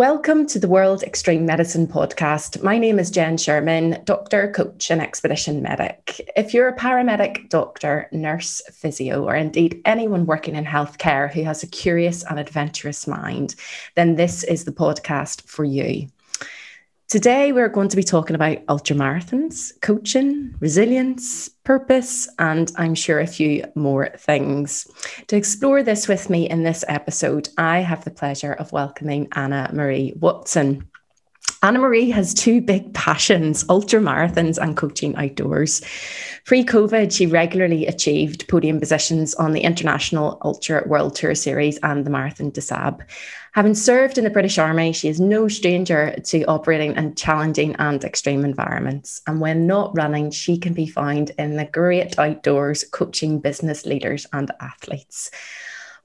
Welcome to the World Extreme Medicine podcast. My name is Jen Sherman, doctor, coach, and expedition medic. If you're a paramedic, doctor, nurse, physio, or indeed anyone working in healthcare who has a curious and adventurous mind, then this is the podcast for you. Today, we're going to be talking about ultramarathons, coaching, resilience, purpose, and I'm sure a few more things. To explore this with me in this episode, I have the pleasure of welcoming Anna Marie Watson. Anna Marie has two big passions ultra marathons and coaching outdoors. Pre COVID, she regularly achieved podium positions on the International Ultra World Tour Series and the Marathon des Sables. Having served in the British Army, she is no stranger to operating in challenging and extreme environments. And when not running, she can be found in the great outdoors coaching business leaders and athletes.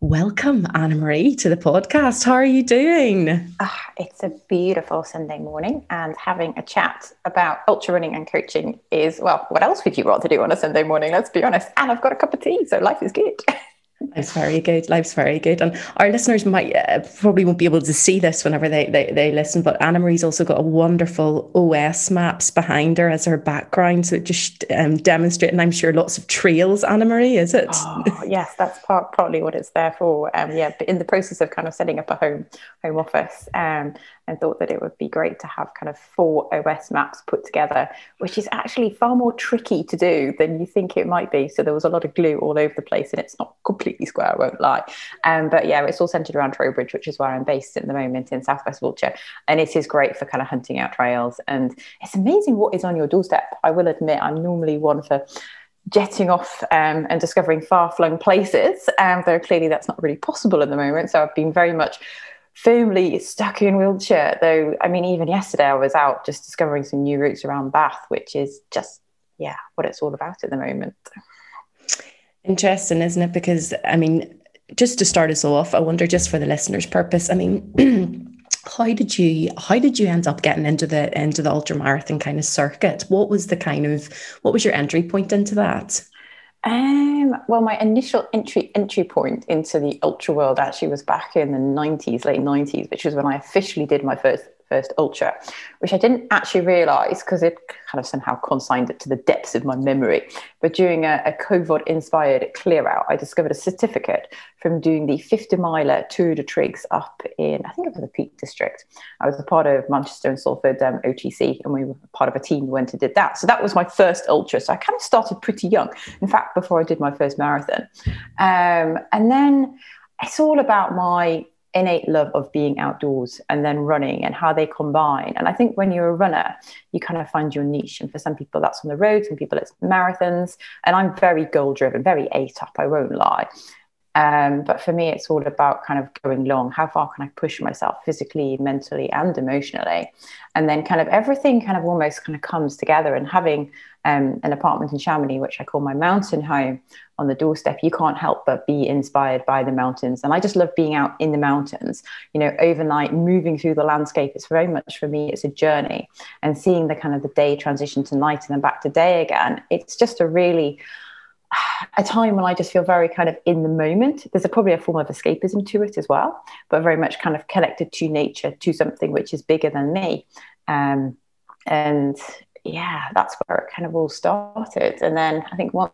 Welcome, Anna Marie, to the podcast. How are you doing? Oh, it's a beautiful Sunday morning, and having a chat about ultra running and coaching is well, what else would you rather do on a Sunday morning? Let's be honest. And I've got a cup of tea, so life is good. Life's very good. Life's very good. And our listeners might uh, probably won't be able to see this whenever they, they, they listen, but Anna Marie's also got a wonderful OS maps behind her as her background. So it just um, demonstrating, I'm sure, lots of trails, Anna Marie, is it? Oh, yes, that's part, partly what it's there for. Um, yeah, but in the process of kind of setting up a home home office, um, and thought that it would be great to have kind of four OS maps put together, which is actually far more tricky to do than you think it might be. So there was a lot of glue all over the place, and it's not completely square, I won't lie. Um, but yeah, it's all centered around Trowbridge, which is where I'm based at the moment in Southwest Wiltshire. And it is great for kind of hunting out trails. And it's amazing what is on your doorstep. I will admit, I'm normally one for jetting off um, and discovering far flung places, um, though clearly that's not really possible at the moment. So I've been very much firmly stuck in Wiltshire. Though, I mean, even yesterday I was out just discovering some new routes around Bath, which is just, yeah, what it's all about at the moment. Interesting, isn't it? Because, I mean, just to start us off, I wonder just for the listeners' purpose, I mean, how did you how did you end up getting into the into the ultra marathon kind of circuit? What was the kind of what was your entry point into that? Um, well, my initial entry entry point into the ultra world actually was back in the 90s, late 90s, which was when I officially did my first first ultra, which I didn't actually realize because it kind of somehow consigned it to the depths of my memory. But during a, a COVID inspired clear out, I discovered a certificate from doing the 50 miler Tour de Triggs up in, I think it was the Peak District. I was a part of Manchester and Salford um, OTC, and we were part of a team who went and did that. So that was my first ultra. So I kind of started pretty young. In fact, before I did my first marathon. Um, and then it's all about my innate love of being outdoors and then running and how they combine. And I think when you're a runner, you kind of find your niche. And for some people, that's on the road, some people, it's marathons. And I'm very goal driven, very eight up, I won't lie. Um, but for me, it's all about kind of going long. How far can I push myself physically, mentally, and emotionally? And then kind of everything kind of almost kind of comes together. And having um, an apartment in Chamonix, which I call my mountain home, on the doorstep, you can't help but be inspired by the mountains. And I just love being out in the mountains, you know, overnight, moving through the landscape. It's very much for me, it's a journey. And seeing the kind of the day transition to night and then back to day again, it's just a really, a time when I just feel very kind of in the moment. There's a, probably a form of escapism to it as well, but very much kind of connected to nature, to something which is bigger than me. Um, and yeah, that's where it kind of all started. And then I think once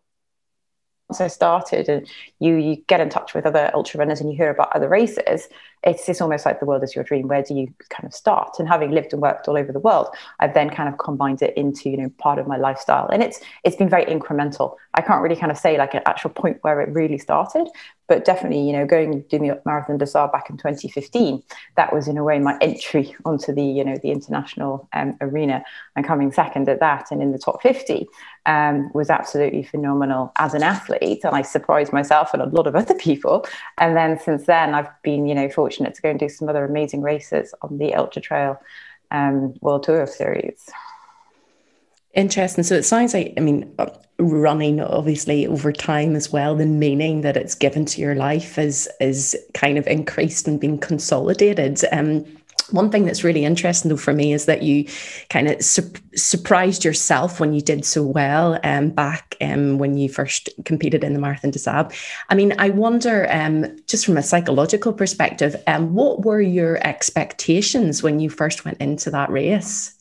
I started and you you get in touch with other ultra runners and you hear about other races, it's, it's almost like the world is your dream. Where do you kind of start? And having lived and worked all over the world, I've then kind of combined it into you know part of my lifestyle, and it's it's been very incremental. I can't really kind of say like an actual point where it really started, but definitely you know going doing the marathon des Sables back in 2015, that was in a way my entry onto the you know the international um, arena and coming second at that and in the top 50 um, was absolutely phenomenal as an athlete, and I surprised myself and a lot of other people. And then since then, I've been you know fortunate fortunate to go and do some other amazing races on the Ultra Trail um, World Tour Series. Interesting. So it sounds like, I mean, running obviously over time as well, the meaning that it's given to your life is is kind of increased and being consolidated. Um, One thing that's really interesting though for me is that you kind of su- surprised yourself when you did so well um, back um, when you first competed in the Marathon des Sables. I mean, I wonder, um, just from a psychological perspective, um, what were your expectations when you first went into that race?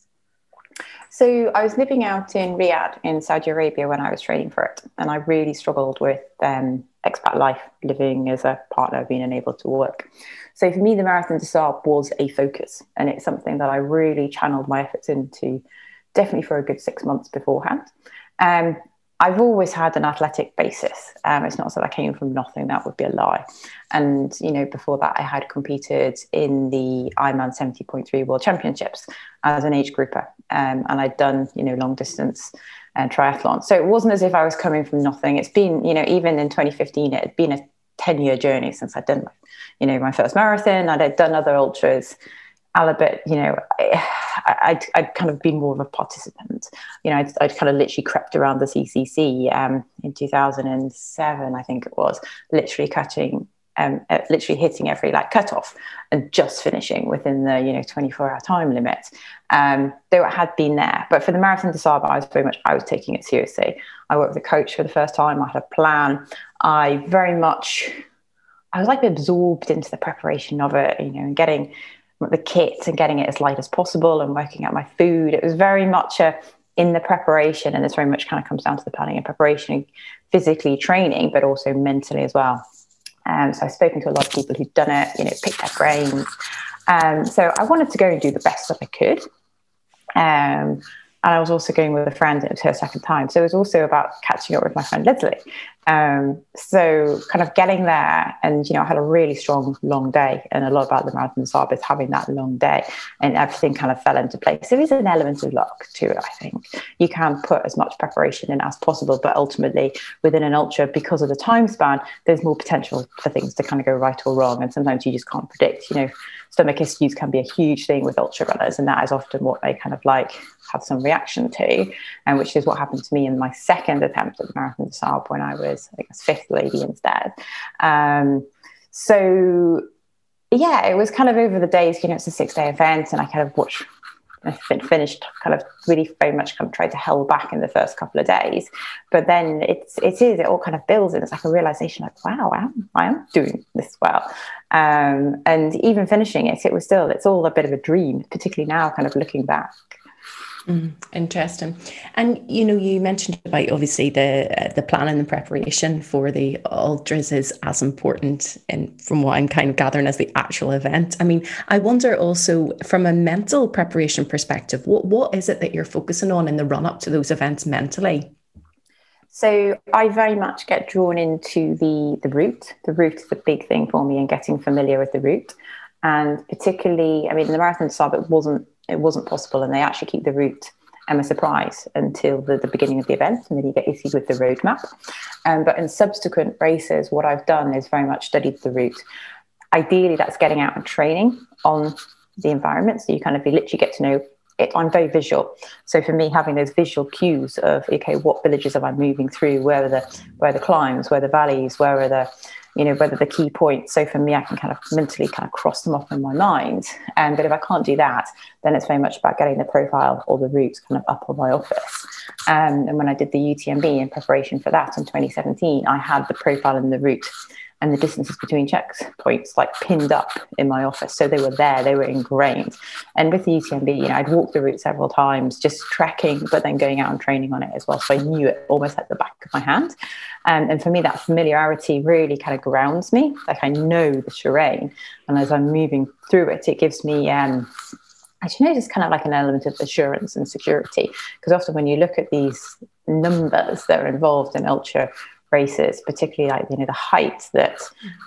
So I was living out in Riyadh in Saudi Arabia when I was training for it, and I really struggled with um, expat life, living as a partner, being unable to work. So for me, the Marathon des Sables was a focus, and it's something that I really channeled my efforts into, definitely for a good six months beforehand. Um, I've always had an athletic basis. Um, it's not that I came from nothing; that would be a lie. And you know, before that, I had competed in the Ironman 70.3 World Championships as an age grouper, um, and I'd done you know long distance and triathlon. So it wasn't as if I was coming from nothing. It's been you know even in 2015, it had been a 10 year journey since I'd done you know my first marathon. I'd done other ultras a bit, you know, I, would I'd kind of been more of a participant. You know, I'd, I'd kind of literally crept around the CCC um, in 2007, I think it was, literally cutting, um, uh, literally hitting every like cutoff and just finishing within the, you know, 24 hour time limit. Um, though it had been there. But for the Marathon des Sables, I was very much, I was taking it seriously. I worked with a coach for the first time. I had a plan. I very much, I was like absorbed into the preparation of it, you know, and getting the kit and getting it as light as possible and working out my food. It was very much a in the preparation, and this very much kind of comes down to the planning and preparation, physically training, but also mentally as well. Um, so I've spoken to a lot of people who've done it, you know, picked their brains. Um, so I wanted to go and do the best that I could. Um, and I was also going with a friend, it was her second time. So it was also about catching up with my friend Leslie. Um, so kind of getting there, and you know, I had a really strong long day, and a lot about the marathon Saab is having that long day, and everything kind of fell into place. There is an element of luck to it, I think. You can put as much preparation in as possible, but ultimately, within an ultra, because of the time span, there's more potential for things to kind of go right or wrong, and sometimes you just can't predict. You know, stomach issues can be a huge thing with ultra runners, and that is often what they kind of like have some reaction to, and which is what happened to me in my second attempt at the Marathon des Sables when I was, I guess, fifth lady instead. Um, so yeah, it was kind of over the days, you know, it's a six day event, and I kind of watched I finished kind of really very much kind of tried to held back in the first couple of days. But then it's it is, it all kind of builds and it's like a realization like, wow, I am I am doing this well. Um, and even finishing it, it was still it's all a bit of a dream, particularly now kind of looking back. Mm, interesting. And you know, you mentioned about obviously the uh, the plan and the preparation for the ultras is as important, and from what I'm kind of gathering as the actual event. I mean, I wonder also from a mental preparation perspective, what what is it that you're focusing on in the run up to those events mentally? So I very much get drawn into the the route. The route is a big thing for me, and getting familiar with the route. And particularly, I mean, the marathon sub it wasn't it wasn't possible, and they actually keep the route um, a surprise until the, the beginning of the event, and then you get issued with the roadmap. Um, but in subsequent races, what I've done is very much studied the route. Ideally, that's getting out and training on the environment, so you kind of literally get to know it, I'm very visual. So for me, having those visual cues of okay, what villages am I moving through? Where are the where are the climbs? Where are the valleys? Where are the you know, whether the key points. So for me, I can kind of mentally kind of cross them off in my mind. Um, but if I can't do that, then it's very much about getting the profile or the routes kind of up on my office. Um, and when I did the UTMB in preparation for that in 2017, I had the profile and the route and the distances between checkpoints like pinned up in my office. So they were there, they were ingrained. And with the UTMB, you know, I'd walked the route several times, just trekking, but then going out and training on it as well. So I knew it almost at the back of my hand. Um, and for me, that familiarity really kind of grounds me. Like I know the terrain. And as I'm moving through it, it gives me um, actually know just kind of like an element of assurance and security because often when you look at these numbers that are involved in ultra races, particularly like you know the height that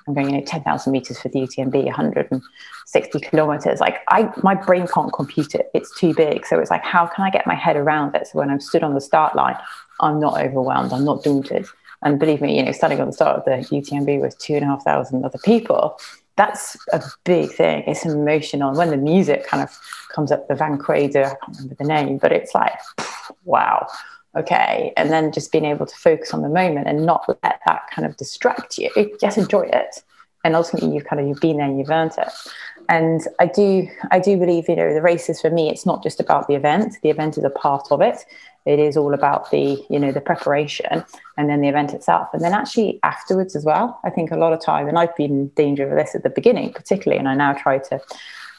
I'm going, you know, 10,000 meters for the UTMB, 160 kilometers. Like I, my brain can't compute it; it's too big. So it's like, how can I get my head around it? So when I'm stood on the start line, I'm not overwhelmed, I'm not daunted. And believe me, you know, standing on the start of the UTMB with two and a half thousand other people, that's a big thing. It's emotional. And when the music kind of comes up, the Van Quader, I can't remember the name, but it's like, wow okay and then just being able to focus on the moment and not let that kind of distract you just enjoy it. And ultimately you've kind of you've been there and you've earned it. And I do I do believe you know the races for me it's not just about the event. The event is a part of it. It is all about the you know the preparation and then the event itself. And then actually afterwards as well I think a lot of time and I've been in danger of this at the beginning particularly and I now try to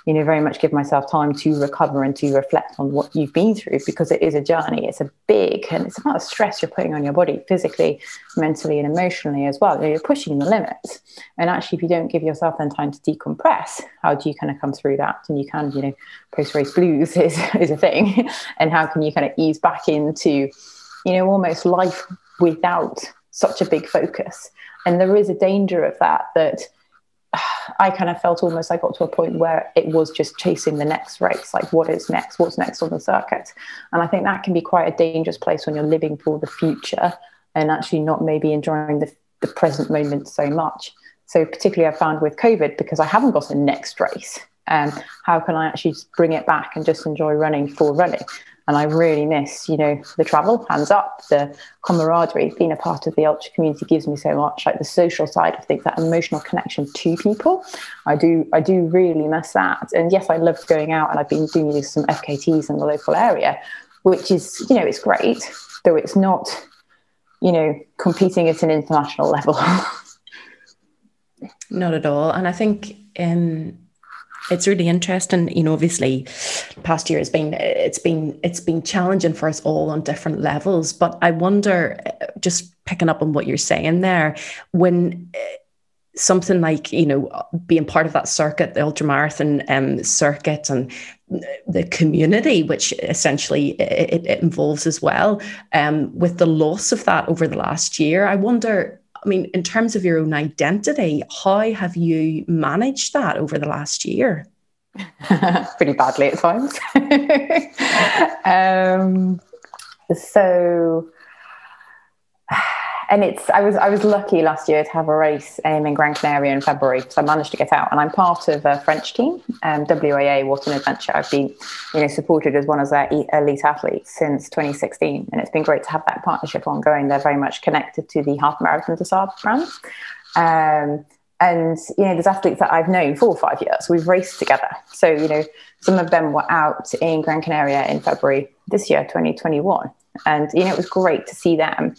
you know, very much give myself time to recover and to reflect on what you've been through because it is a journey. It's a big and it's a lot of stress you're putting on your body physically, mentally, and emotionally as well. You're pushing the limits. And actually, if you don't give yourself then time to decompress, how do you kind of come through that? And you can, you know, post race blues is, is a thing. and how can you kind of ease back into, you know, almost life without such a big focus? And there is a danger of that, that I kind of felt almost I got to a point where it was just chasing the next race, like what is next, what's next on the circuit. And I think that can be quite a dangerous place when you're living for the future and actually not maybe enjoying the, the present moment so much. So particularly I found with COVID, because I haven't got a next race, um, how can I actually bring it back and just enjoy running for running? And I really miss, you know, the travel, hands up, the camaraderie, being a part of the ultra community gives me so much, like the social side of things, that emotional connection to people. I do, I do really miss that. And yes, I love going out and I've been doing some FKTs in the local area, which is, you know, it's great, though it's not, you know, competing at an international level. not at all. And I think, um, it's really interesting. You know obviously past year has been it's been it's been challenging for us all on different levels but i wonder just picking up on what you're saying there when eh, something like you know being part of that circuit the ultramarathon um, circuit and the community which essentially it, it involves as well um, with the loss of that over the last year i wonder I mean, in terms of your own identity, how have you managed that over the last year? Pretty badly at times. um, so and it's I was I was lucky last year to have a race um, in Gran Canaria in February, so I managed to get out. And I'm part of a French team, um, WAA. What an adventure! I've been, you know, supported as one of their elite athletes since 2016, and it's been great to have that partnership ongoing. They're very much connected to the half marathon Saab brand. Um, and you know, there's athletes that I've known for five years. We've raced together. So you know, some of them were out in Gran Canaria in February this year, 2021, and you know, it was great to see them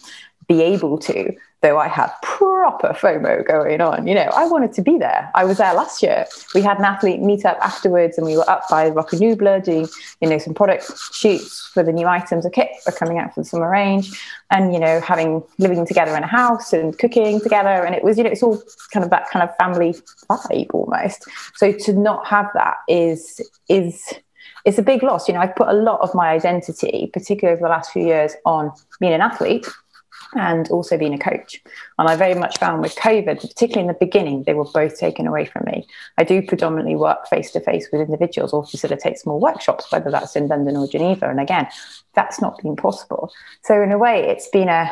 be able to, though I had proper FOMO going on. You know, I wanted to be there. I was there last year. We had an athlete meet up afterwards and we were up by Roque Nublo doing, you know, some product shoots for the new items of kit are coming out for the summer range and, you know, having living together in a house and cooking together. And it was, you know, it's all kind of that kind of family vibe almost. So to not have that is, is, it's a big loss. You know, I've put a lot of my identity, particularly over the last few years, on being an athlete and also being a coach. And I very much found with COVID, particularly in the beginning, they were both taken away from me. I do predominantly work face to face with individuals or facilitate small workshops, whether that's in London or Geneva. And again, that's not been possible. So, in a way, it's been a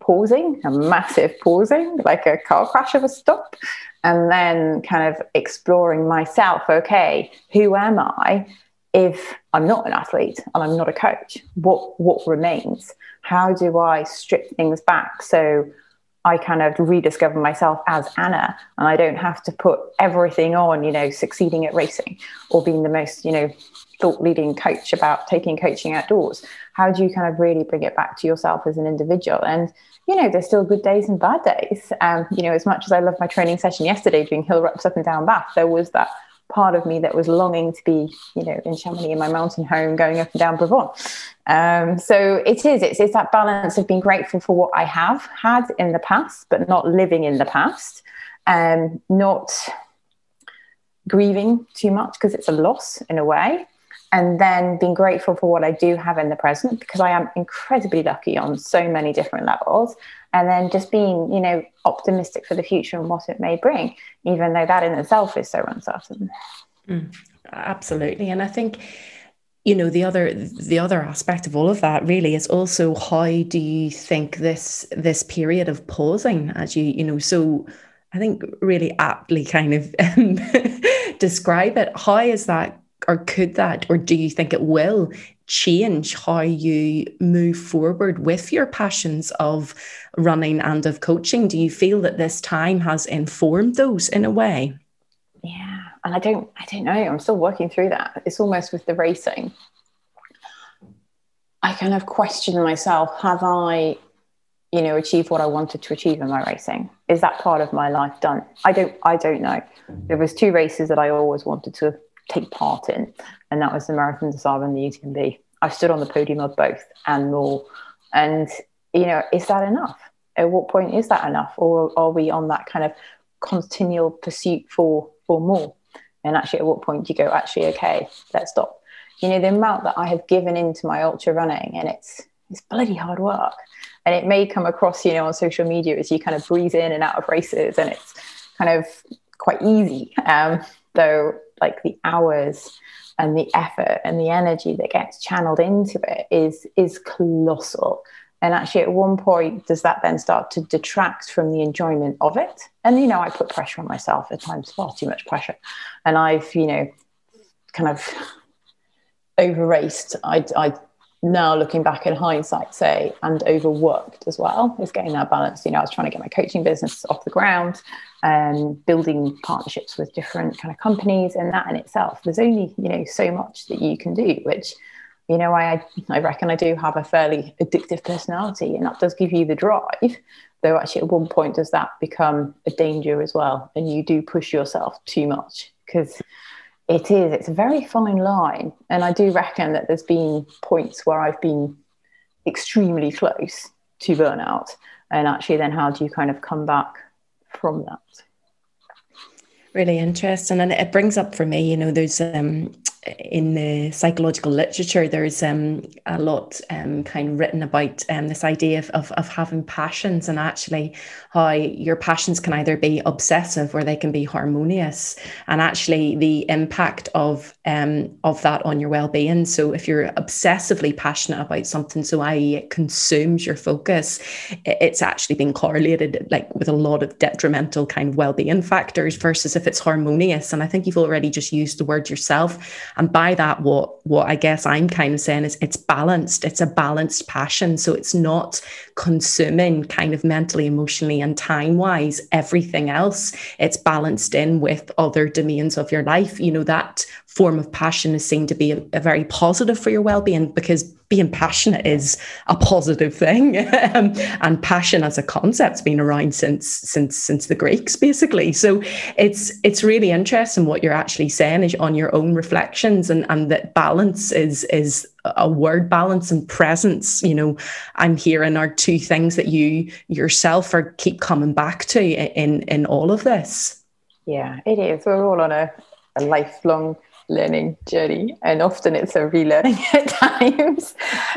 pausing, a massive pausing, like a car crash of a stop, and then kind of exploring myself okay, who am I? If I'm not an athlete and I'm not a coach, what what remains? How do I strip things back so I kind of rediscover myself as Anna and I don't have to put everything on, you know, succeeding at racing or being the most, you know, thought leading coach about taking coaching outdoors. How do you kind of really bring it back to yourself as an individual? And, you know, there's still good days and bad days. Um, you know, as much as I love my training session yesterday doing hill reps up and down Bath, there was that part of me that was longing to be, you know, in Chamonix in my mountain home, going up and down Brévent. Um, so it is, it's, it's that balance of being grateful for what I have had in the past, but not living in the past, and um, not grieving too much because it's a loss in a way. And then being grateful for what I do have in the present because I am incredibly lucky on so many different levels. And then just being you know optimistic for the future and what it may bring even though that in itself is so uncertain. Mm, absolutely. And i think you know the other the other aspect of all of that really is also how do you think this this period of pausing as you you know so i think really aptly kind of describe it. How is that or could that or do you think it will change how you move forward with your passions of running and of coaching? Do you feel that this time has informed those in a way? Yeah, and I don't, I don't know. I'm still working through that. It's almost with the racing. I kind of question myself: Have I, you know, achieved what I wanted to achieve in my racing? Is that part of my life done? I don't, I don't know. There was two races that I always wanted to take part in, and that was the Marathon des Sables and the UTMB. I stood on the podium of both and more. And you know, is that enough? At what point is that enough, or are we on that kind of continual pursuit for for more? And actually, at what point do you go, actually, okay, let's stop? You know, the amount that I have given into my ultra running, and it's it's bloody hard work. And it may come across, you know, on social media as you kind of breathe in and out of races, and it's kind of quite easy. Um, though, like the hours and the effort and the energy that gets channeled into it is is colossal. And actually at one point does that then start to detract from the enjoyment of it? And you know i put pressure on myself at times far too much pressure. And i've you know kind of over raced i i now looking back in hindsight say and overworked as well is getting that balance. You know i was trying to get my coaching business off the ground and building partnerships with different kind of companies and that in itself. There's only you know so much that you can do which you know I, I reckon i do have a fairly addictive personality and that does give you the drive though actually at one point does that become a danger as well and you do push yourself too much because it is. It's a very fine line. And i do reckon that there's been points where i've been extremely close to burnout. And actually then how do you kind of come back from that? Really interesting. And it brings up for me you know there's um in the psychological literature, there's um, a lot um, kind of written about um, this idea of, of, of, having passions and actually how your passions can either be obsessive or they can be harmonious, and actually the impact of um, of that on your well-being. So if you're obsessively passionate about something, so i.e. it consumes your focus, it's actually been correlated like with a lot of detrimental kind of well-being factors versus if it's harmonious. And I think you've already just used the word yourself and by that, what what I guess I'm kind of saying is it's balanced. It's a balanced passion. So it's not consuming kind of mentally, emotionally, and time-wise everything else. It's balanced in with other domains of your life. You know, that form of passion is seen to be a, a very positive for your well-being because being passionate is a positive thing um, and passion as a concept's been around since since since the greeks basically so it's it's really interesting what you're actually saying is on your own reflections and and that balance is is a word balance and presence. You know i'm hearing are two things that you yourself are keep coming back to in in all of this. Yeah it is. We're all on a, a lifelong learning journey and often it's a relearning at times.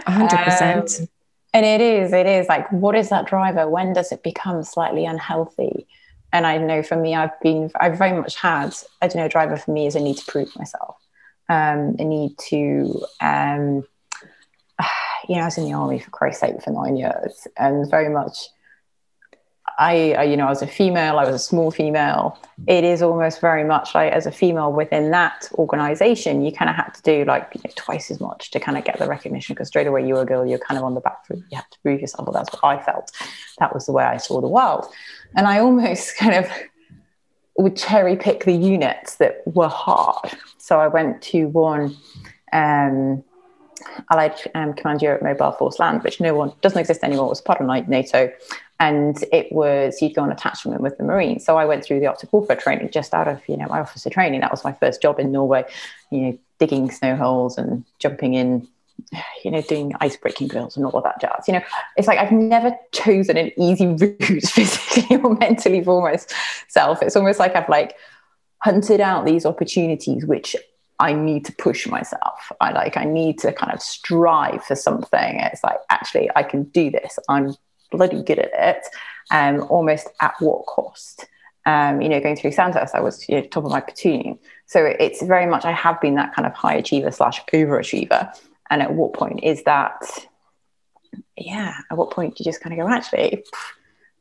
100% um, and it is it is. Like what is that driver? When does it become slightly unhealthy? And i know for me i've been i've very much had i don't know driver for me is a need to prove myself um, a need to um, you know i was in the army for christ's sake for nine years and very much I, I, you know, as a female, I was a small female. It is almost very much like as a female within that organization, you kind of had to do like you know, twice as much to kind of get the recognition because straight away you were a girl, you're kind of on the back foot. You have to prove yourself. Well, that's what I felt. That was the way I saw the world. And I almost kind of would cherry pick the units that were hard. So I went to one um, Allied um, Command Europe Mobile Force Land, which no one doesn't exist anymore. It was part of NATO and it was you'd go on attachment with the Marines. So I went through the Arctic warfare training just out of you know my officer training. That was my first job in Norway, you know, digging snow holes and jumping in, you know, doing ice breaking drills and all of that jazz. You know, it's like I've never chosen an easy route physically or mentally for myself. It's almost like I've like hunted out these opportunities which I need to push myself. I like I need to kind of strive for something. It's like actually I can do this. I'm bloody good at it, um, almost at what cost? Um, you know, going through Sandhurst, I was you know, top of my platoon. So it's very much, I have been that kind of high achiever slash overachiever. And at what point is that, yeah, at what point do you just kind of go, actually,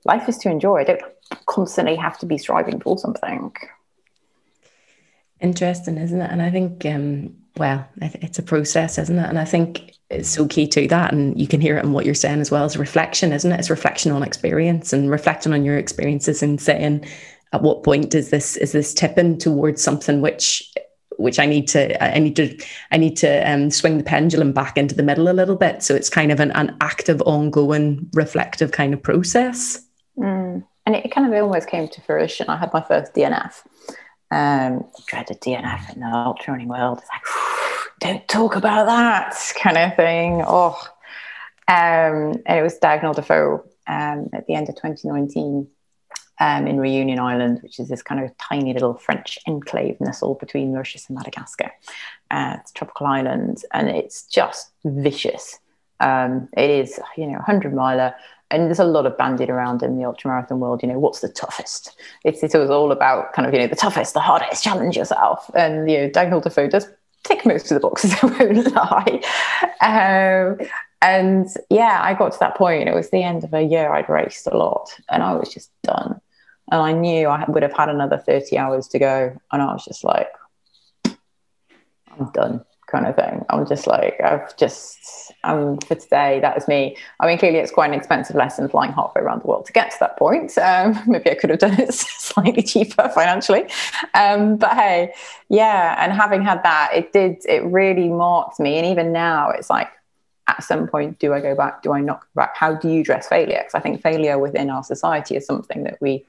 life is to enjoy. I don't constantly have to be striving for something. Interesting, isn't it? And I think, um, well, it's a process, isn't it? And I think it's so key to that. And you can hear it in what you're saying as well as reflection, isn't it? It's reflection on experience and reflecting on your experiences and saying, at what point is this is this tipping towards something which which I need to I need to I need to um, swing the pendulum back into the middle a little bit. So it's kind of an, an active, ongoing, reflective kind of process. Mm. And it kind of almost came to fruition. I had my first DNF. Um, dreaded DNF in the ultra running world. It's like, don't talk about that kind of thing. Oh, um, and it was Diagonale des Fous um, at the end of 2019 um, in Reunion Island, which is this kind of tiny little French enclave nestled between Mauritius and Madagascar. Uh, it's a tropical island, and it's just vicious. Um, it is, you know, a hundred miler, and there's a lot of bandied around in the ultramarathon world. You know, what's the toughest? It's it was all about kind of you know the toughest, the hardest, challenge yourself, and you know, Diagonale des Fous does tick most of the boxes. I won't lie. Um, and yeah, I got to that point. It was the end of a year I'd raced a lot, and I was just done. And I knew I would have had another 30 hours to go. And I was just like, I'm done, kind of thing. I'm just like, I've just, um, for today, that was me. I mean, clearly it's quite an expensive lesson flying halfway around the world to get to that point. Um, maybe I could have done it slightly cheaper financially. Um, but hey, yeah. And having had that, it did, it really marked me. And even now, it's like, at some point, do I go back? Do I not go back? How do you address failure? Because I think failure within our society is something that we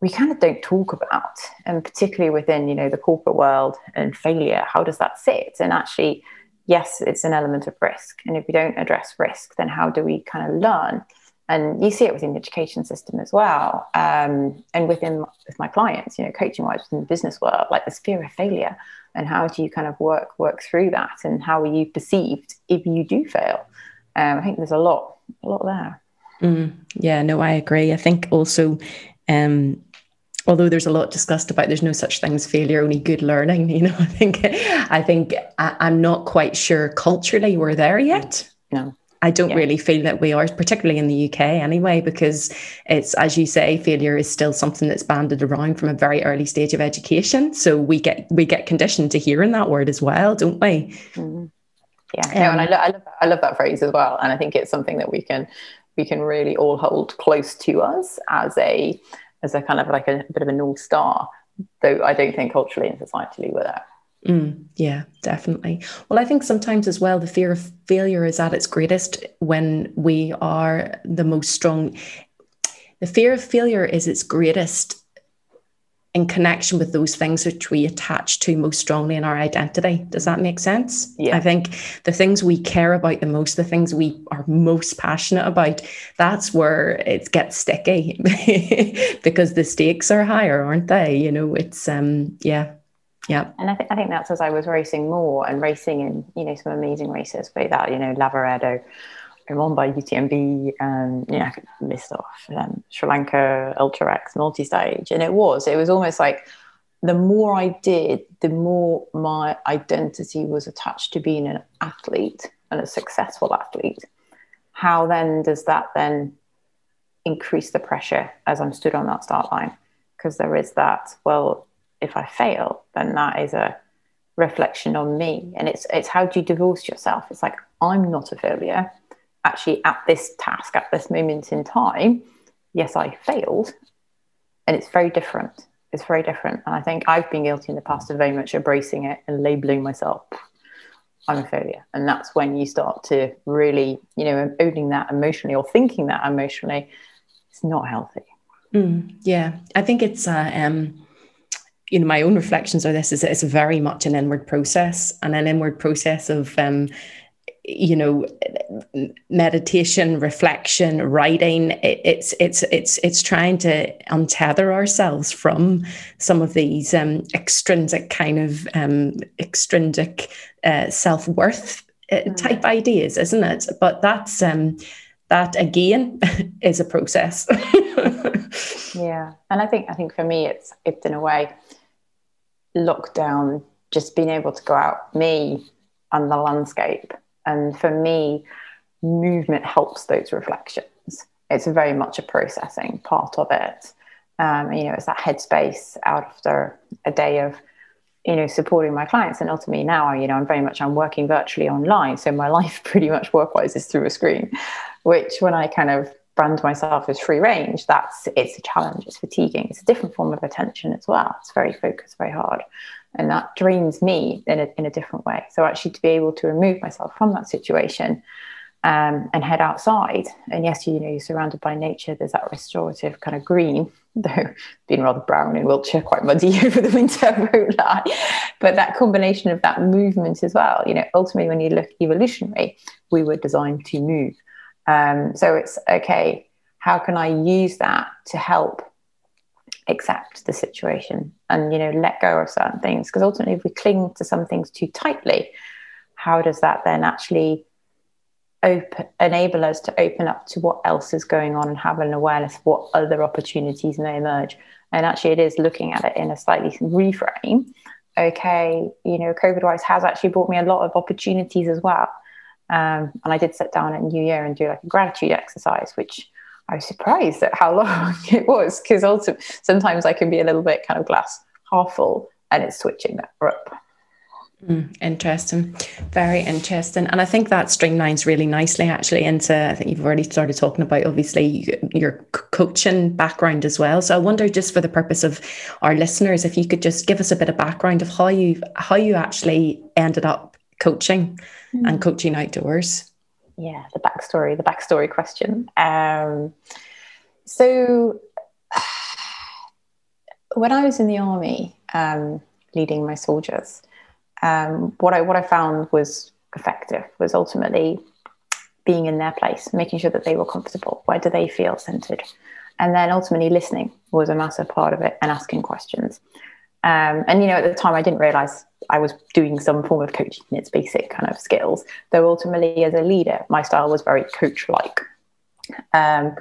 we kind of don't talk about, and particularly within you know the corporate world and failure. How does that sit? And actually, yes, it's an element of risk. And if we don't address risk, then how do we kind of learn? And you see it within the education system as well, um, and within with my clients, you know, coaching wise within the business world, like the fear of failure and how do you kind of work work through that and how are you perceived if you do fail um, i think there's a lot a lot there mm, yeah no i agree i think also um, although there's a lot discussed about there's no such thing as failure only good learning you know i think i think I, i'm not quite sure culturally we're there yet no I don't yeah. really feel that we are, particularly in the UK anyway, because it's, as you say, failure is still something that's banded around from a very early stage of education. So we get we get conditioned to hearing that word as well, don't we? Mm-hmm. Yeah, um, no, and I, lo- I, love that, I love that phrase as well, and I think it's something that we can we can really all hold close to us as a as a kind of like a, a bit of a north star. Though I don't think culturally and societally we're there. Mm, yeah, definitely. Well, I think sometimes as well, the fear of failure is at its greatest when we are the most strong. The fear of failure is its greatest in connection with those things which we attach to most strongly in our identity. Does that make sense? Yeah. I think the things we care about the most, the things we are most passionate about, that's where it gets sticky because the stakes are higher, aren't they? You know, it's um yeah, yeah. And I, th- I think that's as I was racing more and racing in, you know, some amazing races, be that, you know, Lavaredo, won by UTMB, and, you know, list off um, Sri Lanka, Ultra X, multi stage. And it was, it was almost like the more I did, the more my identity was attached to being an athlete and a successful athlete. How then does that then increase the pressure as I'm stood on that start line? Because there is that, well, if I fail, then that is a reflection on me. And it's it's how do you divorce yourself? It's like I'm not a failure. Actually, at this task, at this moment in time, yes, I failed. And it's very different. It's very different. And I think I've been guilty in the past of very much embracing it and labeling myself. I'm a failure. And that's when you start to really, you know, owning that emotionally or thinking that emotionally. It's not healthy. Mm, yeah. I think it's uh, um you know, my own reflections of this is it's very much an inward process and an inward process of, um, you know, meditation, reflection, writing. It, it's it's it's it's trying to untether ourselves from some of these um, extrinsic kind of um, extrinsic uh, self worth uh, mm. type ideas, isn't it? But that's um, that again is a process. yeah, and I think I think for me, it's it's in a way lockdown, just being able to go out, me and the landscape. And for me, movement helps those reflections. It's very much a processing part of it. Um, you know, it's that headspace after a day of, you know, supporting my clients. And ultimately now, you know, I'm very much, I'm working virtually online. So my life pretty much work-wise is through a screen, which when I kind of brand myself as free range, that's it's a challenge, it's fatiguing, it's a different form of attention as well. It's very focused, very hard. And that drains me in a, in a different way. So actually to be able to remove myself from that situation um, and head outside. And yes, you know, you're surrounded by nature. There's that restorative kind of green, though being rather brown in Wiltshire, quite muddy over the winter, won't lie. But that combination of that movement as well, you know, ultimately when you look evolutionary, we were designed to move. Um, so it's okay, how can I use that to help accept the situation and, you know, let go of certain things? Because ultimately, if we cling to some things too tightly, how does that then actually open, enable us to open up to what else is going on and have an awareness of what other opportunities may emerge. And actually, it is looking at it in a slightly reframe. Okay, you know, COVID wise has actually brought me a lot of opportunities as well. Um, and I did sit down at New Year and do like a gratitude exercise, which I was surprised at how long it was because also sometimes I can be a little bit kind of glass half full and it's switching that up. Mm, interesting, very interesting, and I think that streamlines really nicely actually into. I think you've already started talking about obviously your coaching background as well. So I wonder, just for the purpose of our listeners, if you could just give us a bit of background of how you how you actually ended up coaching mm. and coaching outdoors. Yeah, the backstory, the backstory question. Um, so when I was in the army, um, leading my soldiers um, what I what I found was effective was ultimately being in their place, making sure that they were comfortable. Where do they feel centered? And then ultimately listening was a massive part of it and asking questions. Um, and you know, at the time, I didn't realize I was doing some form of coaching in its basic kind of skills. Though ultimately, as a leader, my style was very coach-like. Um,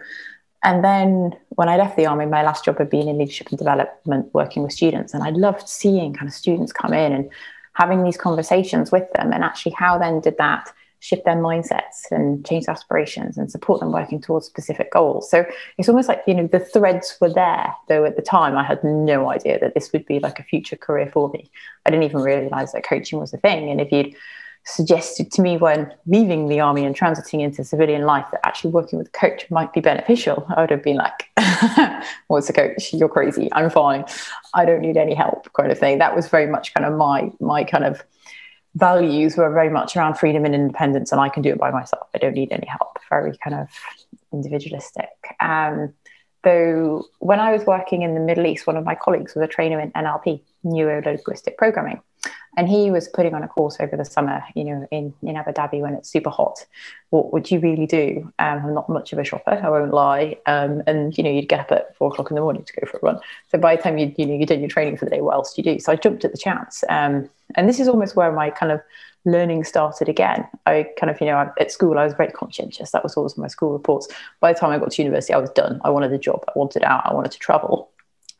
and then when I left the army, my last job had been in leadership and development, working with students, and I loved seeing kind of students come in and having these conversations with them and actually how then did that shift their mindsets and change aspirations and support them working towards specific goals. So it's almost like, you know, the threads were there, though at the time I had no idea that this would be like a future career for me. I didn't even realize that coaching was a thing. And if you'd suggested to me when leaving the army and transiting into civilian life that actually working with a coach might be beneficial, I would have been like, What's a coach? You're crazy. I'm fine. I don't need any help, kind of thing. That was very much kind of my my kind of values were very much around freedom and independence, and I can do it by myself. I don't need any help. Very kind of individualistic. Um, though when I was working in the Middle East, one of my colleagues was a trainer in NLP, neuro linguistic programming and he was putting on a course over the summer, you know, in, in Abu Dhabi when it's super hot. What would you really do? Um, I'm not much of a shopper, I won't lie. Um, and you know, you'd get up at four o'clock in the morning to go for a run. So by the time you you know you're done your training for the day, what else do you do? So I jumped at the chance. Um, and this is almost where my kind of learning started again. I kind of, you know, at school I was very conscientious. That was always my school reports. By the time I got to university, I was done. I wanted a job. I wanted out. I wanted to travel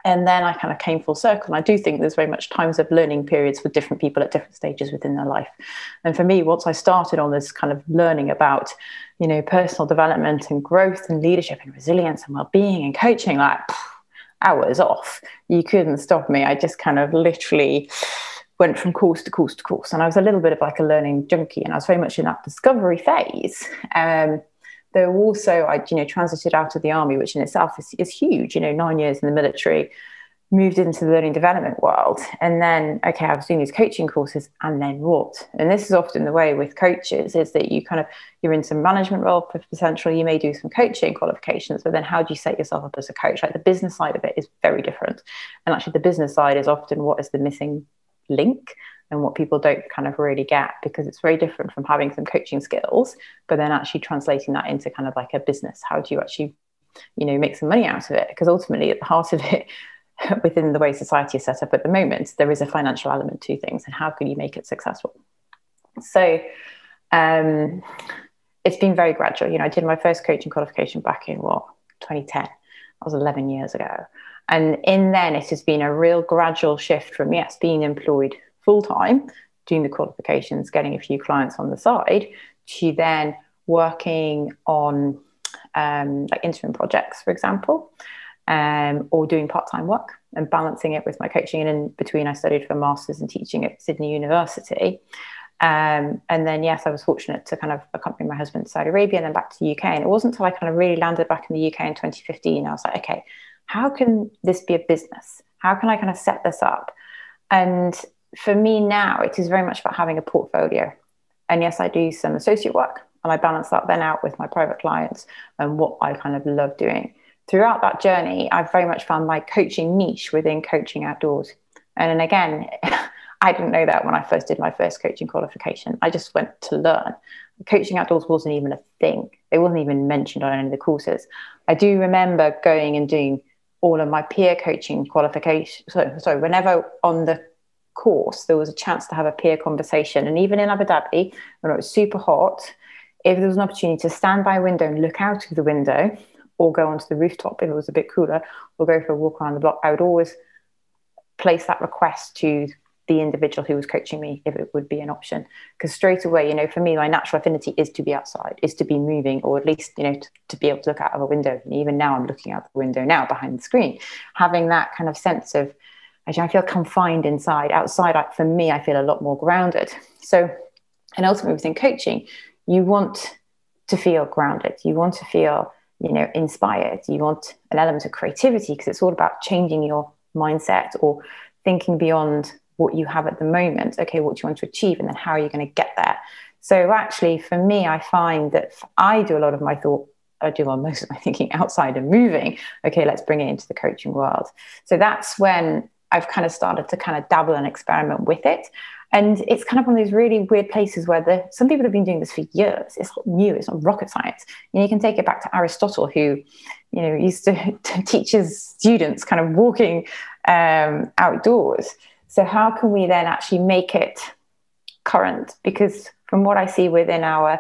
and then I kind of came full circle. And I do think there's very much times of learning periods for different people at different stages within their life. And for me, once I started on this kind of learning about, you know, personal development and growth and leadership and resilience and well-being and coaching, like hours off, you couldn't stop me. I just kind of literally went from course to course to course. And I was a little bit of like a learning junkie, and I was very much in that discovery phase. Um, though also I, you know, transited out of the army, which in itself is, is huge, you know, nine years in the military, moved into the learning development world. And then, okay, I was doing these coaching courses and then what? And this is often the way with coaches is that you kind of, you're in some management role potentially, you may do some coaching qualifications, but then how do you set yourself up as a coach? Like the business side of it is very different. And actually the business side is often what is the missing link and what people don't kind of really get because it's very different from having some coaching skills, but then actually translating that into kind of like a business. How do you actually, you know, make some money out of it? Because ultimately, at the heart of it, within the way society is set up at the moment, there is a financial element to things, and how can you make it successful? So, um, it's been very gradual. You know, I did my first coaching qualification back in what 2010. That was 11 years ago. And in then, it has been a real gradual shift from yes, being employed full time, doing the qualifications, getting a few clients on the side, to then working on um, like interim projects, for example, um, or doing part time work and balancing it with my coaching. And in between, I studied for a master's in teaching at Sydney University. Um, and then, yes, I was fortunate to kind of accompany my husband to Saudi Arabia and then back to the UK. And it wasn't until I kind of really landed back in the UK in 2015, I was like, okay, how can this be a business? How can I kind of set this up? And for me now, it is very much about having a portfolio. And yes, I do some associate work and I balance that then out with my private clients and what I kind of love doing. Throughout that journey, I've very much found my coaching niche within coaching outdoors. And then again, I didn't know that when I first did my first coaching qualification. I just went to learn. Coaching outdoors wasn't even a thing. It wasn't even mentioned on any of the courses. I do remember going and doing all of my peer coaching qualification. So, sorry, whenever on the course there was a chance to have a peer conversation, and even in Abu Dhabi when it was super hot, if there was an opportunity to stand by a window and look out of the window, or go onto the rooftop if it was a bit cooler, or go for a walk around the block, I would always place that request to the individual who was coaching me if it would be an option. Because straight away you know for me my natural affinity is to be outside is to be moving or at least you know to, to be able to look out of a window. And even now i'm looking out the window now behind the screen. Having that kind of sense of i feel confined inside outside for me i feel a lot more grounded so and ultimately within coaching you want to feel grounded you want to feel you know inspired you want an element of creativity because it's all about changing your mindset or thinking beyond what you have at the moment. Okay, what do you want to achieve? And then how are you going to get there? So, actually, for me, I find that I do a lot of my thought, I do most of my thinking outside and moving. Okay, let's bring it into the coaching world. So, that's when I've kind of started to kind of dabble and experiment with it. And it's kind of one of these really weird places where the, some people have been doing this for years. It's not new, it's not rocket science. You, you can take it back to Aristotle, who you know used to, to teach his students kind of walking um, outdoors. So, how can we then actually make it current? Because from what I see within our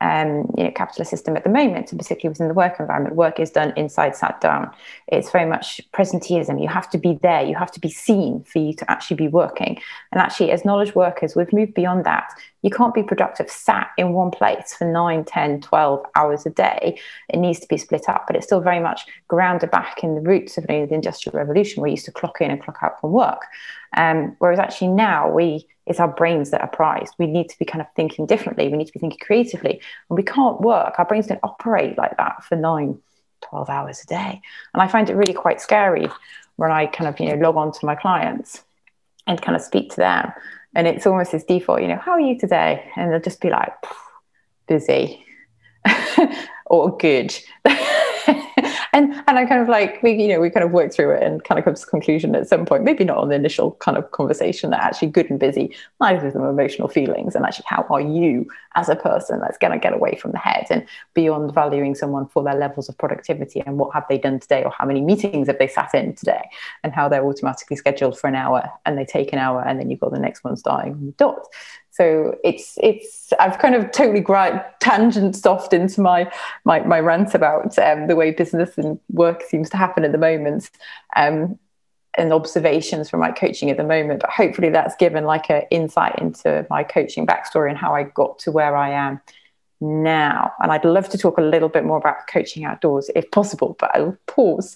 um, you know, capitalist system at the moment, and particularly within the work environment, work is done inside, sat down. It's very much presenteeism. You have to be there, you have to be seen for you to actually be working. And actually, as knowledge workers, we've moved beyond that. You can't be productive sat in one place for 9, 10, 12 hours a day. It needs to be split up, but it's still very much grounded back in the roots of you know, the Industrial Revolution, where you used to clock in and clock out from work. Um, whereas actually now we it's our brains that are prized. We need to be kind of thinking differently. We need to be thinking creatively. And we can't work. Our brains don't operate like that for nine, 12 hours a day. And I find it really quite scary when I kind of, you know, log on to my clients and kind of speak to them. And it's almost this default, you know, how are you today? And they'll just be like, busy or good. and and I kind of like we you know we kind of worked through it and kind of come to conclusion at some point maybe not on the initial kind of conversation that actually good and busy neither of them emotional feelings. And actually how are you as a person that's going to get away from the head and beyond valuing someone for their levels of productivity and what have they done today or how many meetings have they sat in today and how they're automatically scheduled for an hour and they take an hour and then you've got the next one starting on the dot so it's it's I've kind of totally gra- tangent off into my my my rant about um, the way business and work seems to happen at the moment. Um, and observations from my coaching at the moment, but hopefully that's given like an insight into my coaching backstory and how I got to where I am now. And I'd love to talk a little bit more about coaching outdoors if possible, but I'll pause.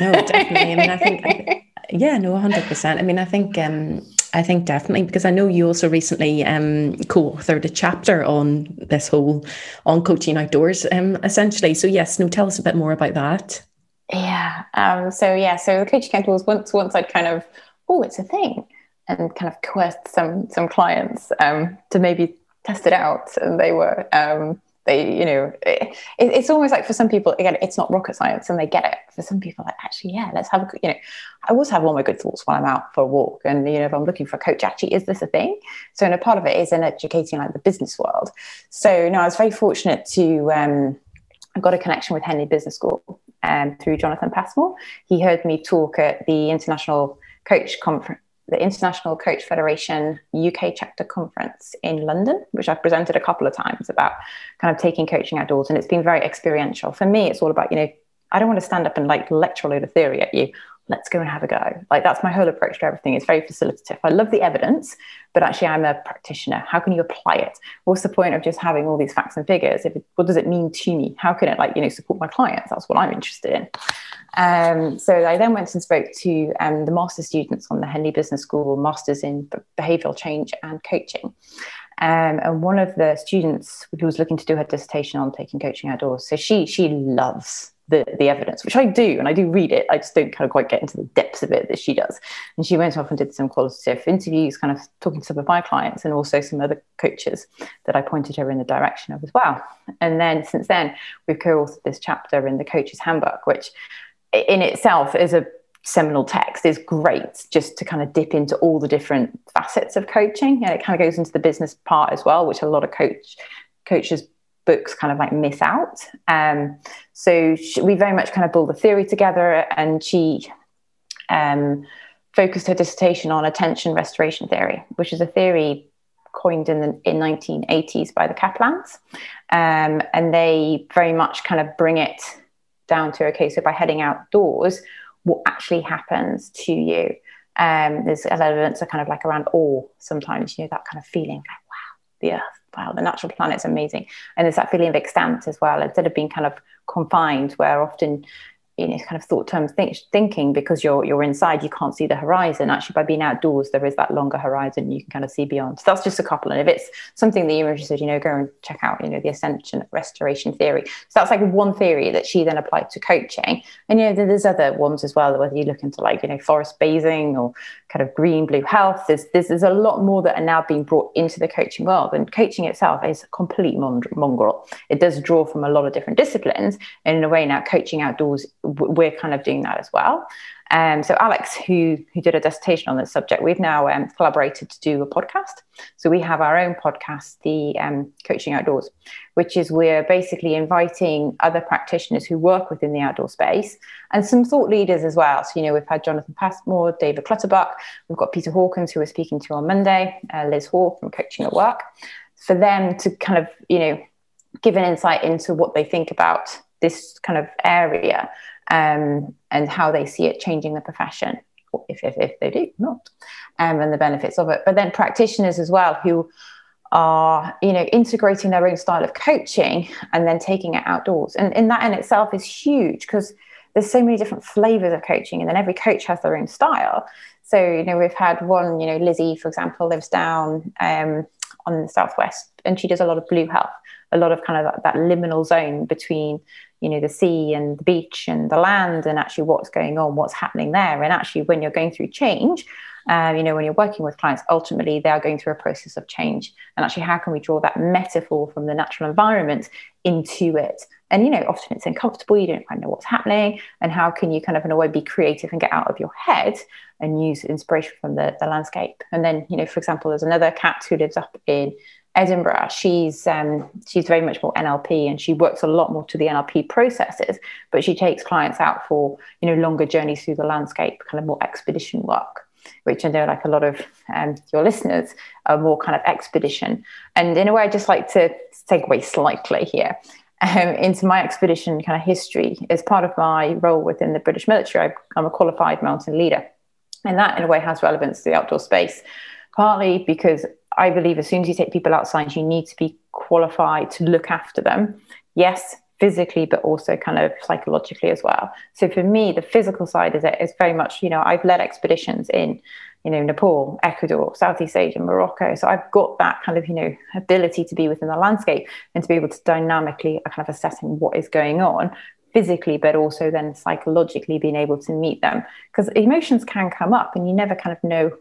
no, definitely. I mean, I think, I yeah, no, hundred percent. I mean, I think um, I think definitely because I know you also recently um, co-authored a chapter on this whole on coaching outdoors, um, essentially. So yes, no, tell us a bit more about that. Yeah. Um, so yeah, so the coaching outdoors once once I'd kind of oh, it's a thing, and kind of coerced some some clients um, to maybe test it out, and they were um, they you know it, it's almost like for some people again it's not rocket science and they get it. For some people like actually yeah let's have a you know i always have all my good thoughts when i'm out for a walk and you know if i'm looking for a coach actually is this a thing? So and a part of it is in educating like the business world. So no i was very fortunate to um I got a connection with Henley Business School um, through Jonathan Passmore. He heard me talk at the International Coach Conference, the International Coach Federation UK chapter conference in London, which I've presented a couple of times about kind of taking coaching outdoors. And it's been very experiential. For me, it's all about, you know, I don't want to stand up and like lecture a load of theory at you. Let's go and have a go. Like that's my whole approach to everything. It's very facilitative. I love the evidence, but actually I'm a practitioner. How can you apply it? What's the point of just having all these facts and figures? If it, what does it mean to me? How can it like, you know, support my clients? That's what I'm interested in. Um, so I then went and spoke to um, the master students on the Henley Business School, masters in behavioral change and coaching. Um, and one of the students who was looking to do her dissertation on taking coaching outdoors, so she she loves the, the evidence, which I do, and I do read it. I just don't kind of quite get into the depths of it that she does. And she went off and did some qualitative interviews, kind of talking to some of my clients and also some other coaches that I pointed her in the direction of as well. And then since then, we've co-authored this chapter in the Coach's Handbook, which in itself is a seminal text is great just to kind of dip into all the different facets of coaching and it kind of goes into the business part as well which a lot of coach coaches books kind of like miss out. Um, so she, we very much kind of build the theory together, and she um, focused her dissertation on attention restoration theory, which is a theory coined in the in 1980s by the Kaplans, um, and they very much kind of bring it down to okay, so by heading outdoors, what actually happens to you? Um, there's elements are kind of like around awe sometimes, you know, that kind of feeling like wow, the earth wow, the natural planet's amazing. And there's that feeling of extent as well, instead of being kind of confined, where often you know, kind of thought term th- thinking because you're you're inside, you can't see the horizon. Actually, by being outdoors, there is that longer horizon you can kind of see beyond. So that's just a couple. And if it's something that you're interested, you know, go and check out, you know, the attention restoration theory. So that's like one theory that she then applied to coaching. And you know, there's other ones as well. Whether you look into like you know forest bathing or kind of green blue health, there's there's, there's a lot more that are now being brought into the coaching world. And coaching itself is a complete mongrel. It does draw from a lot of different disciplines. And in a way, now coaching outdoors we're kind of doing that as well. Um, so Alex, who who did a dissertation on this subject, we've now um, collaborated to do a podcast. So we have our own podcast, the um, Coaching Outdoors, which is we're basically inviting other practitioners who work within the outdoor space and some thought leaders as well. So you know we've had Jonathan Passmore, David Clutterbuck, we've got Peter Hawkins who we're speaking to on Monday, uh, Liz Hall from Coaching at Work, for them to kind of you know give an insight into what they think about this kind of area um, and how they see it changing the profession, if, if, if they do not, um, and the benefits of it. But then practitioners as well who are you know integrating their own style of coaching and then taking it outdoors and, and that in itself is huge because there's so many different flavors of coaching and then every coach has their own style so you know we've had one you know lizzie for example lives down um, on the southwest and she does a lot of blue health a lot of kind of that, that liminal zone between you know the sea and the beach and the land and actually what's going on what's happening there. And actually when you're going through change um, you know when you're working with clients ultimately they are going through a process of change. And actually how can we draw that metaphor from the natural environment into it? And you know often it's uncomfortable you don't quite know what's happening. And how can you kind of in a way be creative and get out of your head and use inspiration from the, the landscape? And then you know for example there's another cat who lives up in Edinburgh, she's um, she's very much more NLP, and she works a lot more to the NLP processes. But she takes clients out for you know longer journeys through the landscape, kind of more expedition work, which I know like a lot of um, your listeners are more kind of expedition. And in a way, I just like to segue slightly here um, into my expedition kind of history. As part of my role within the British military, I'm a qualified mountain leader, and that in a way has relevance to the outdoor space partly because I believe as soon as you take people outside, you need to be qualified to look after them. Yes, physically, but also kind of psychologically as well. So for me, the physical side is it is very much, you know, I've led expeditions in, you know, Nepal, Ecuador, Southeast Asia, Morocco. So I've got that kind of, you know, ability to be within the landscape and to be able to dynamically kind of assessing what is going on physically, but also then psychologically being able to meet them. Because emotions can come up and you never kind of know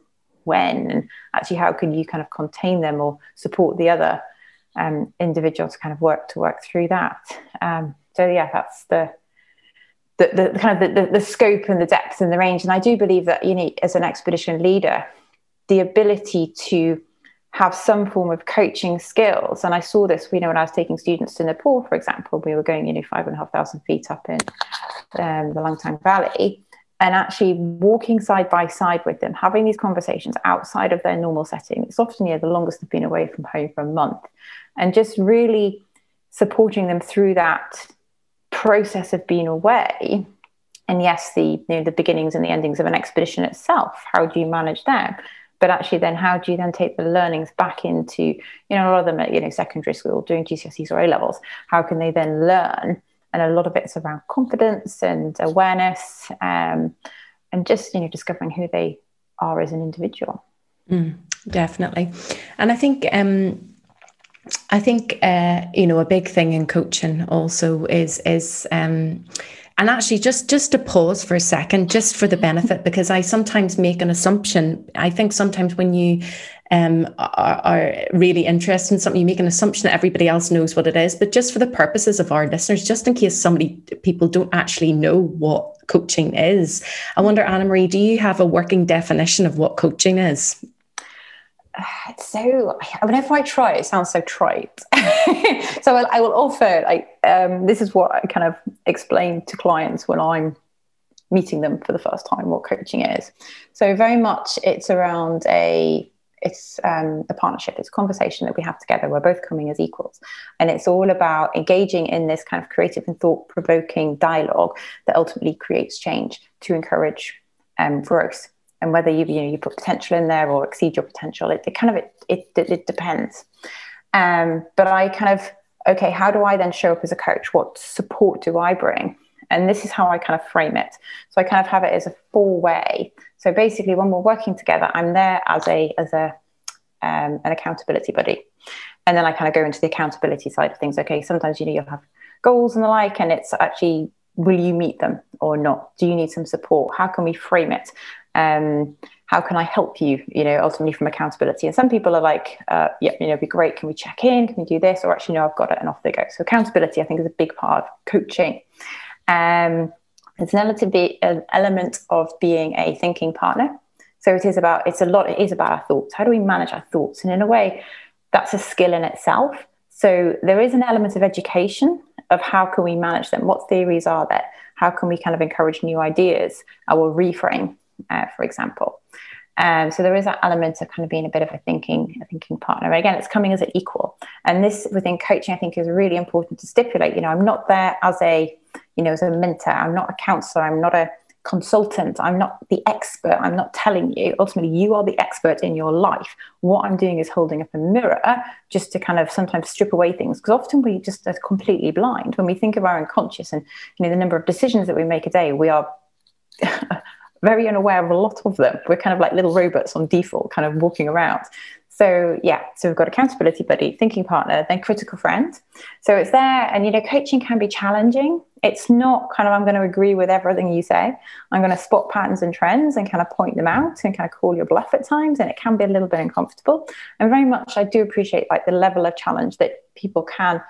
when and actually how can you kind of contain them or support the other um, individual to kind of work to work through that um, so yeah that's the the, the kind of the, the, the scope and the depth and the range and i do believe that you know as an expedition leader the ability to have some form of coaching skills. And I saw this, you know, when I was taking students to Nepal, for example, we were going, you know, five and a half thousand feet up in um, the Langtang Valley and actually walking side by side with them, having these conversations outside of their normal setting. It's often know, the longest they've been away from home for a month, and just really supporting them through that process of being away and yes, the you know the beginnings and the endings of an expedition itself. How do you manage that? But actually, then how do you then take the learnings back into you know a lot of them at you know secondary school doing GCSEs or A levels? How can they then learn? And a lot of it's around confidence and awareness, um, and just you know discovering who they are as an individual. Mm, definitely, and I think. Um, I think uh, you know a big thing in coaching also is is um, and actually just just to pause for a second just for the benefit because i sometimes make an assumption i think sometimes when you um, are, are, really interested in something you make an assumption that everybody else knows what it is but just for the purposes of our listeners just in case somebody people don't actually know what coaching is i wonder anna marie do you have a working definition of what coaching is so whenever I try, it sounds so trite. so I, I, will offer like um, this is what I kind of explain to clients when I'm meeting them for the first time what coaching is. So very much it's around a it's um, a partnership. It's a conversation that we have together. We're both coming as equals, and it's all about engaging in this kind of creative and thought provoking dialogue that ultimately creates change to encourage um, growth and whether you you know you put potential in there or exceed your potential it, it kind of it, it, it depends um, but i kind of okay how do i then show up as a coach what support do i bring and this is how i kind of frame it so i kind of have it as a four way so basically when we're working together i'm there as a as a um, an accountability buddy and then i kind of go into the accountability side of things okay sometimes you know you'll have goals and the like and it's actually will you meet them or not do you need some support how can we frame it um, how can I help you? You know, ultimately from accountability. And some people are like, uh, yeah, you know, it'd be great. Can we check in? Can we do this? Or actually, no, I've got it, and off they go. So accountability, I think, is a big part of coaching. Um, it's an element, an element of being a thinking partner. So it is about it's a lot. It is about our thoughts. How do we manage our thoughts? And in a way, that's a skill in itself. So there is an element of education of how can we manage them. What theories are there? How can we kind of encourage new ideas? Our reframe uh, for example. Um, so there is that element of kind of being a bit of a thinking, a thinking partner. Again, it's coming as an equal, and this within coaching, I think, is really important to stipulate. You know, I'm not there as a, you know, as a mentor. I'm not a counselor. I'm not a consultant. I'm not the expert. I'm not telling you. Ultimately, you are the expert in your life. What I'm doing is holding up a mirror just to kind of sometimes strip away things because often we just are completely blind when we think of our unconscious and you know the number of decisions that we make a day. We are very unaware of a lot of them. We're kind of like little robots on default, kind of walking around. So yeah, so we've got accountability buddy, thinking partner, then critical friend. So it's there, and you know, coaching can be challenging. It's not kind of I'm going to agree with everything you say. I'm going to spot patterns and trends and kind of point them out and kind of call your bluff at times, and it can be a little bit uncomfortable. And very much, I do appreciate like the level of challenge that people can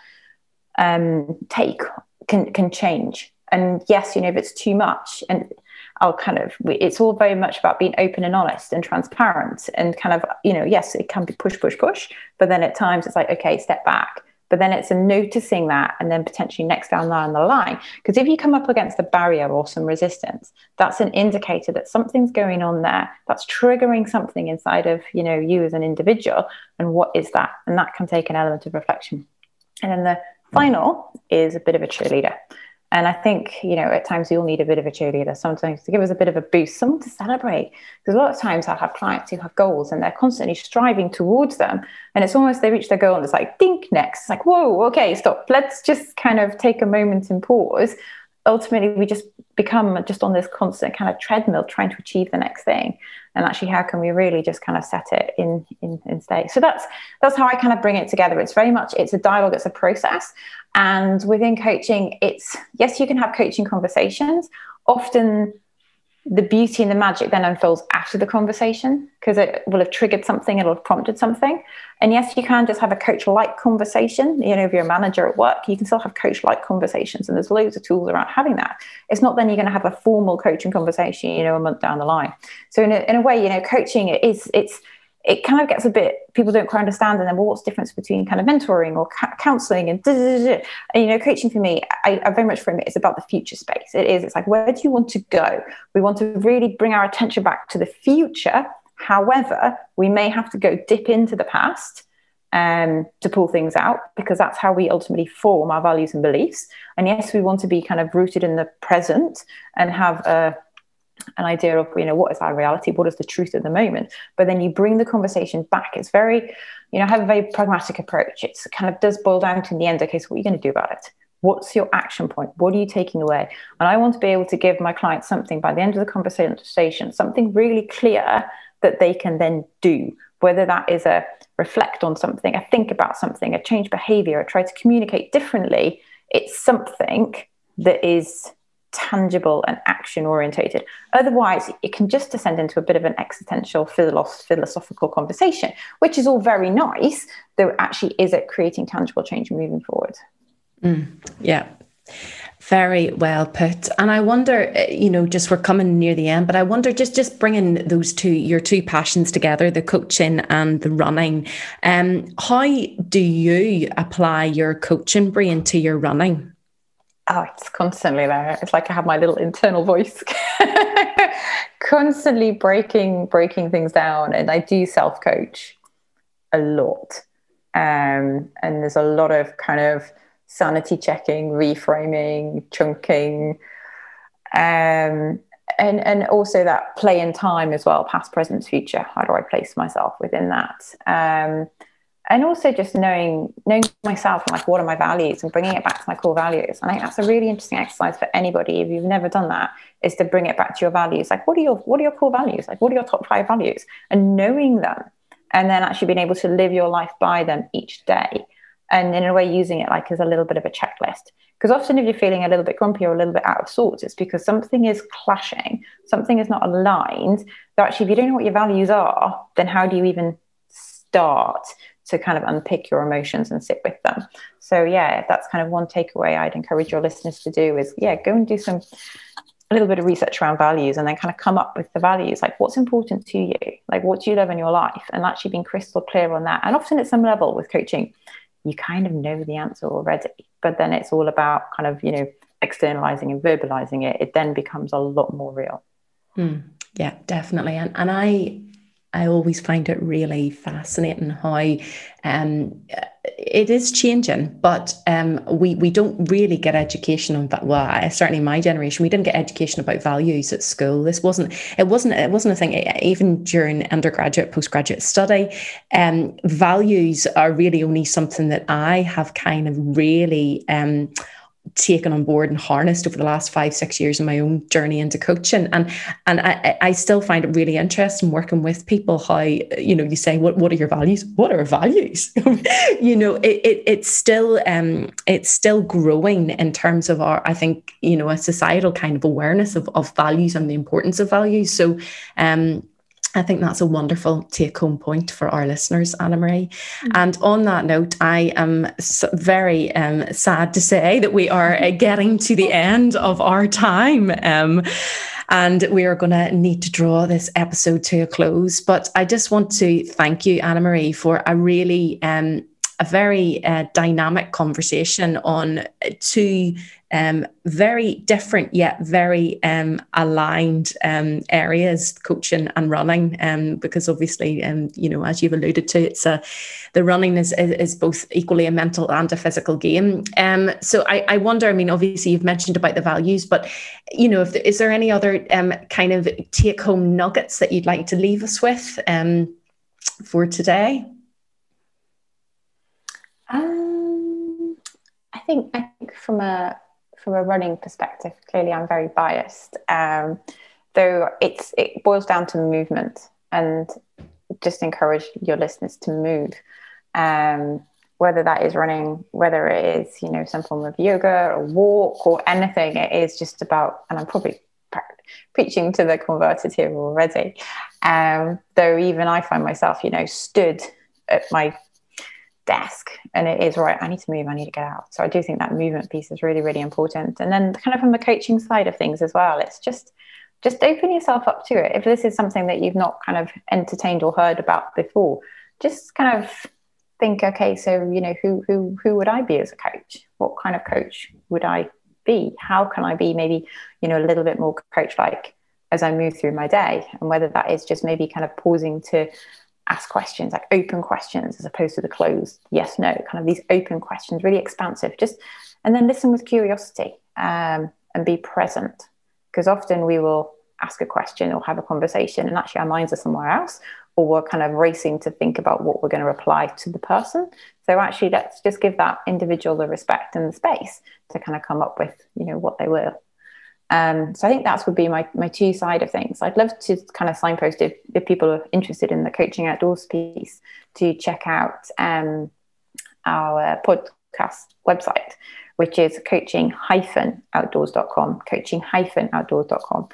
um, take can can change. And yes, you know, if it's too much and I'll kind of, it's all very much about being open and honest and transparent and kind of, you know, yes, it can be push, push, push, but then at times it's like, okay, step back. But then it's a noticing that and then potentially next down the line. Because if you come up against a barrier or some resistance, that's an indicator that something's going on there that's triggering something inside of, you know, you as an individual. And what is that? And that can take an element of reflection. And then the final is a bit of a cheerleader. And I think, you know, at times we all need a bit of a cheerleader, sometimes to give us a bit of a boost, someone to celebrate. Because a lot of times I'll have clients who have goals and they're constantly striving towards them. And it's almost they reach their goal and it's like, dink next. It's like, whoa, okay, stop. Let's just kind of take a moment and pause. Ultimately, we just become just on this constant kind of treadmill trying to achieve the next thing. And actually, how can we really just kind of set it in, in, in state? So that's that's how I kind of bring it together. It's very much it's a dialogue, it's a process. And within coaching, it's yes, you can have coaching conversations. Often the beauty and the magic then unfolds after the conversation because it will have triggered something, it'll have prompted something. And yes, you can just have a coach like conversation. You know, if you're a manager at work, you can still have coach like conversations, and there's loads of tools around having that. It's not then you're going to have a formal coaching conversation, you know, a month down the line. So in a, in a way, you know, coaching is it's it kind of gets a bit people don't quite understand and then well what's the difference between kind of mentoring or ca- counseling and, and, you know coaching for me? I, I, very much frame it it is about the future space. It is it's like where do you want to go? We want to really bring our attention back to the future. However we may have to go dip into the past um, to pull things out because that's how we ultimately form our values and beliefs. And yes, we want to be kind of rooted in the present and have a an idea of you know what is our reality? What is the truth at the moment? But then you bring the conversation back. It's very you know I have a very pragmatic approach. It's kind of does boil down to in the end okay so what are you going to do about it? What's your action point? What are you taking away? And i want to be able to give my clients something by the end of the conversation something really clear that they can then do. Whether that is a reflect on something, a think about something, a change behavior, a try to communicate differently, it's something that is tangible and action orientated. Otherwise, it can just descend into a bit of an existential philosophical conversation, which is all very nice, though actually is it creating tangible change moving forward? Mm, yeah. Very well put. And I wonder, uh, you know, just we're coming near the end, but I wonder just just bringing those two your two passions together, the coaching and the running. Um, how do you apply your coaching brain to your running? Oh, it's constantly there. It's like I have my little internal voice, constantly breaking breaking things down, and I do self coach a lot. Um, and there's a lot of kind of sanity checking, reframing, chunking, um, and and also that play in time as well, past, present, future. How do I place myself within that? Um, and also just knowing knowing myself and like what are my values and bringing it back to my core values. And I think that's a really interesting exercise for anybody if you've never done that is to bring it back to your values. Like what are your what are your core values? Like what are your top five values? And knowing them and then actually being able to live your life by them each day and in a way using it like as a little bit of a checklist because often if you're feeling a little bit grumpy or a little bit out of sorts it's because something is clashing something is not aligned so actually if you don't know what your values are then how do you even start to kind of unpick your emotions and sit with them so yeah that's kind of one takeaway i'd encourage your listeners to do is yeah go and do some a little bit of research around values and then kind of come up with the values like what's important to you like what do you love in your life and actually being crystal clear on that and often at some level with coaching you kind of know the answer already. But then it's all about kind of, you know, externalizing and verbalizing it. It then becomes a lot more real. Mm, yeah, definitely. And and I I always find it really fascinating how um, it is changing, but um, we we don't really get education on that. Well, certainly my generation, we didn't get education about values at school. This wasn't it wasn't it wasn't a thing even during undergraduate postgraduate study. Um, values are really only something that I have kind of really. Um, taken on board and harnessed over the last five six years in my own journey into coaching. And and I, I still find it really interesting working with people how you know you say what what are your values? What are values? You know it, it it's still um it's still growing in terms of our I think you know a societal kind of awareness of, of values and the importance of values. So um I think that's a wonderful take home point for our listeners, Anna Marie. Mm-hmm. And on that note, I am very um, sad to say that we are uh, getting to the end of our time. Um, and we are going to need to draw this episode to a close. But I just want to thank you, Anna Marie, for a really um, a very uh, dynamic conversation on two um, very different yet very um, aligned um, areas, coaching and running. Um, because obviously, um, you know, as you've alluded to, it's a the running is, is, both equally a mental and a physical game. Um, so I, I wonder. I mean, obviously, you've mentioned about the values, but you know, if is there any other kind of take home nuggets that you'd like to leave us with for today? Um, I think I think from a from a running perspective, clearly I'm very biased. Um, though it's it boils down to movement, and just encourage your listeners to move. Um, whether that is running, whether it is you know some form of yoga or walk or anything, it is just about. And I'm probably preaching to the converted here already. Um, though even I find myself, you know, stood at my desk and it is right i need to move i need to get out. So i do think that movement piece is really really important. And then kind of from the coaching side of things as well it's just just open yourself up to it. If this is something that you've not kind of entertained or heard about before just kind of think okay so you know who who who would i be as a coach? What kind of coach would i be? How can i be maybe you know a little bit more coach like as i move through my day? And whether that is just maybe kind of pausing to ask questions like open questions as opposed to the closed yes no kind of these open questions really expansive. Just and then listen with curiosity um, and be present. Because often we will ask a question or have a conversation and actually our minds are somewhere else or we're kind of racing to think about what we're going to reply to the person. So actually let's just give that individual the respect and the space to kind of come up with you know what they will um, so I think that would be my, my two side of things. I'd love to kind of signpost if, if people are interested in the coaching outdoors piece to check out um, our podcast website, which is coaching-outdoors.com, coaching-outdoors.com.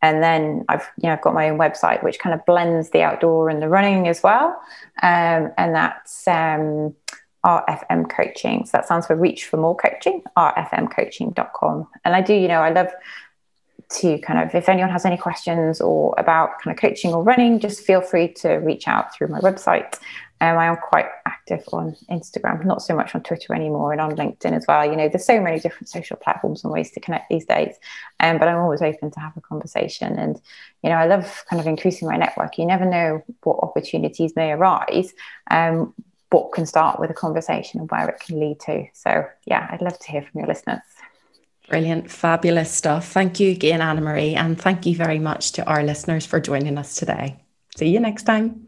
And then I've you know I've got my own website which kind of blends the outdoor and the running as well, um, and that's um, RFM coaching. So that stands for Reach for More Coaching, rfmcoaching.com. And I do, you know, I love to kind of, if anyone has any questions or about kind of coaching or running, just feel free to reach out through my website. Um, I am quite active on Instagram, not so much on Twitter anymore, and on LinkedIn as well. You know, there's so many different social platforms and ways to connect these days. Um, but I'm always open to have a conversation. And, you know, I love kind of increasing my network. You never know what opportunities may arise. Um, what can start with a conversation and where it can lead to. So, yeah, I'd love to hear from your listeners. Brilliant, fabulous stuff. Thank you again, Anna Marie, and thank you very much to our listeners for joining us today. See you next time.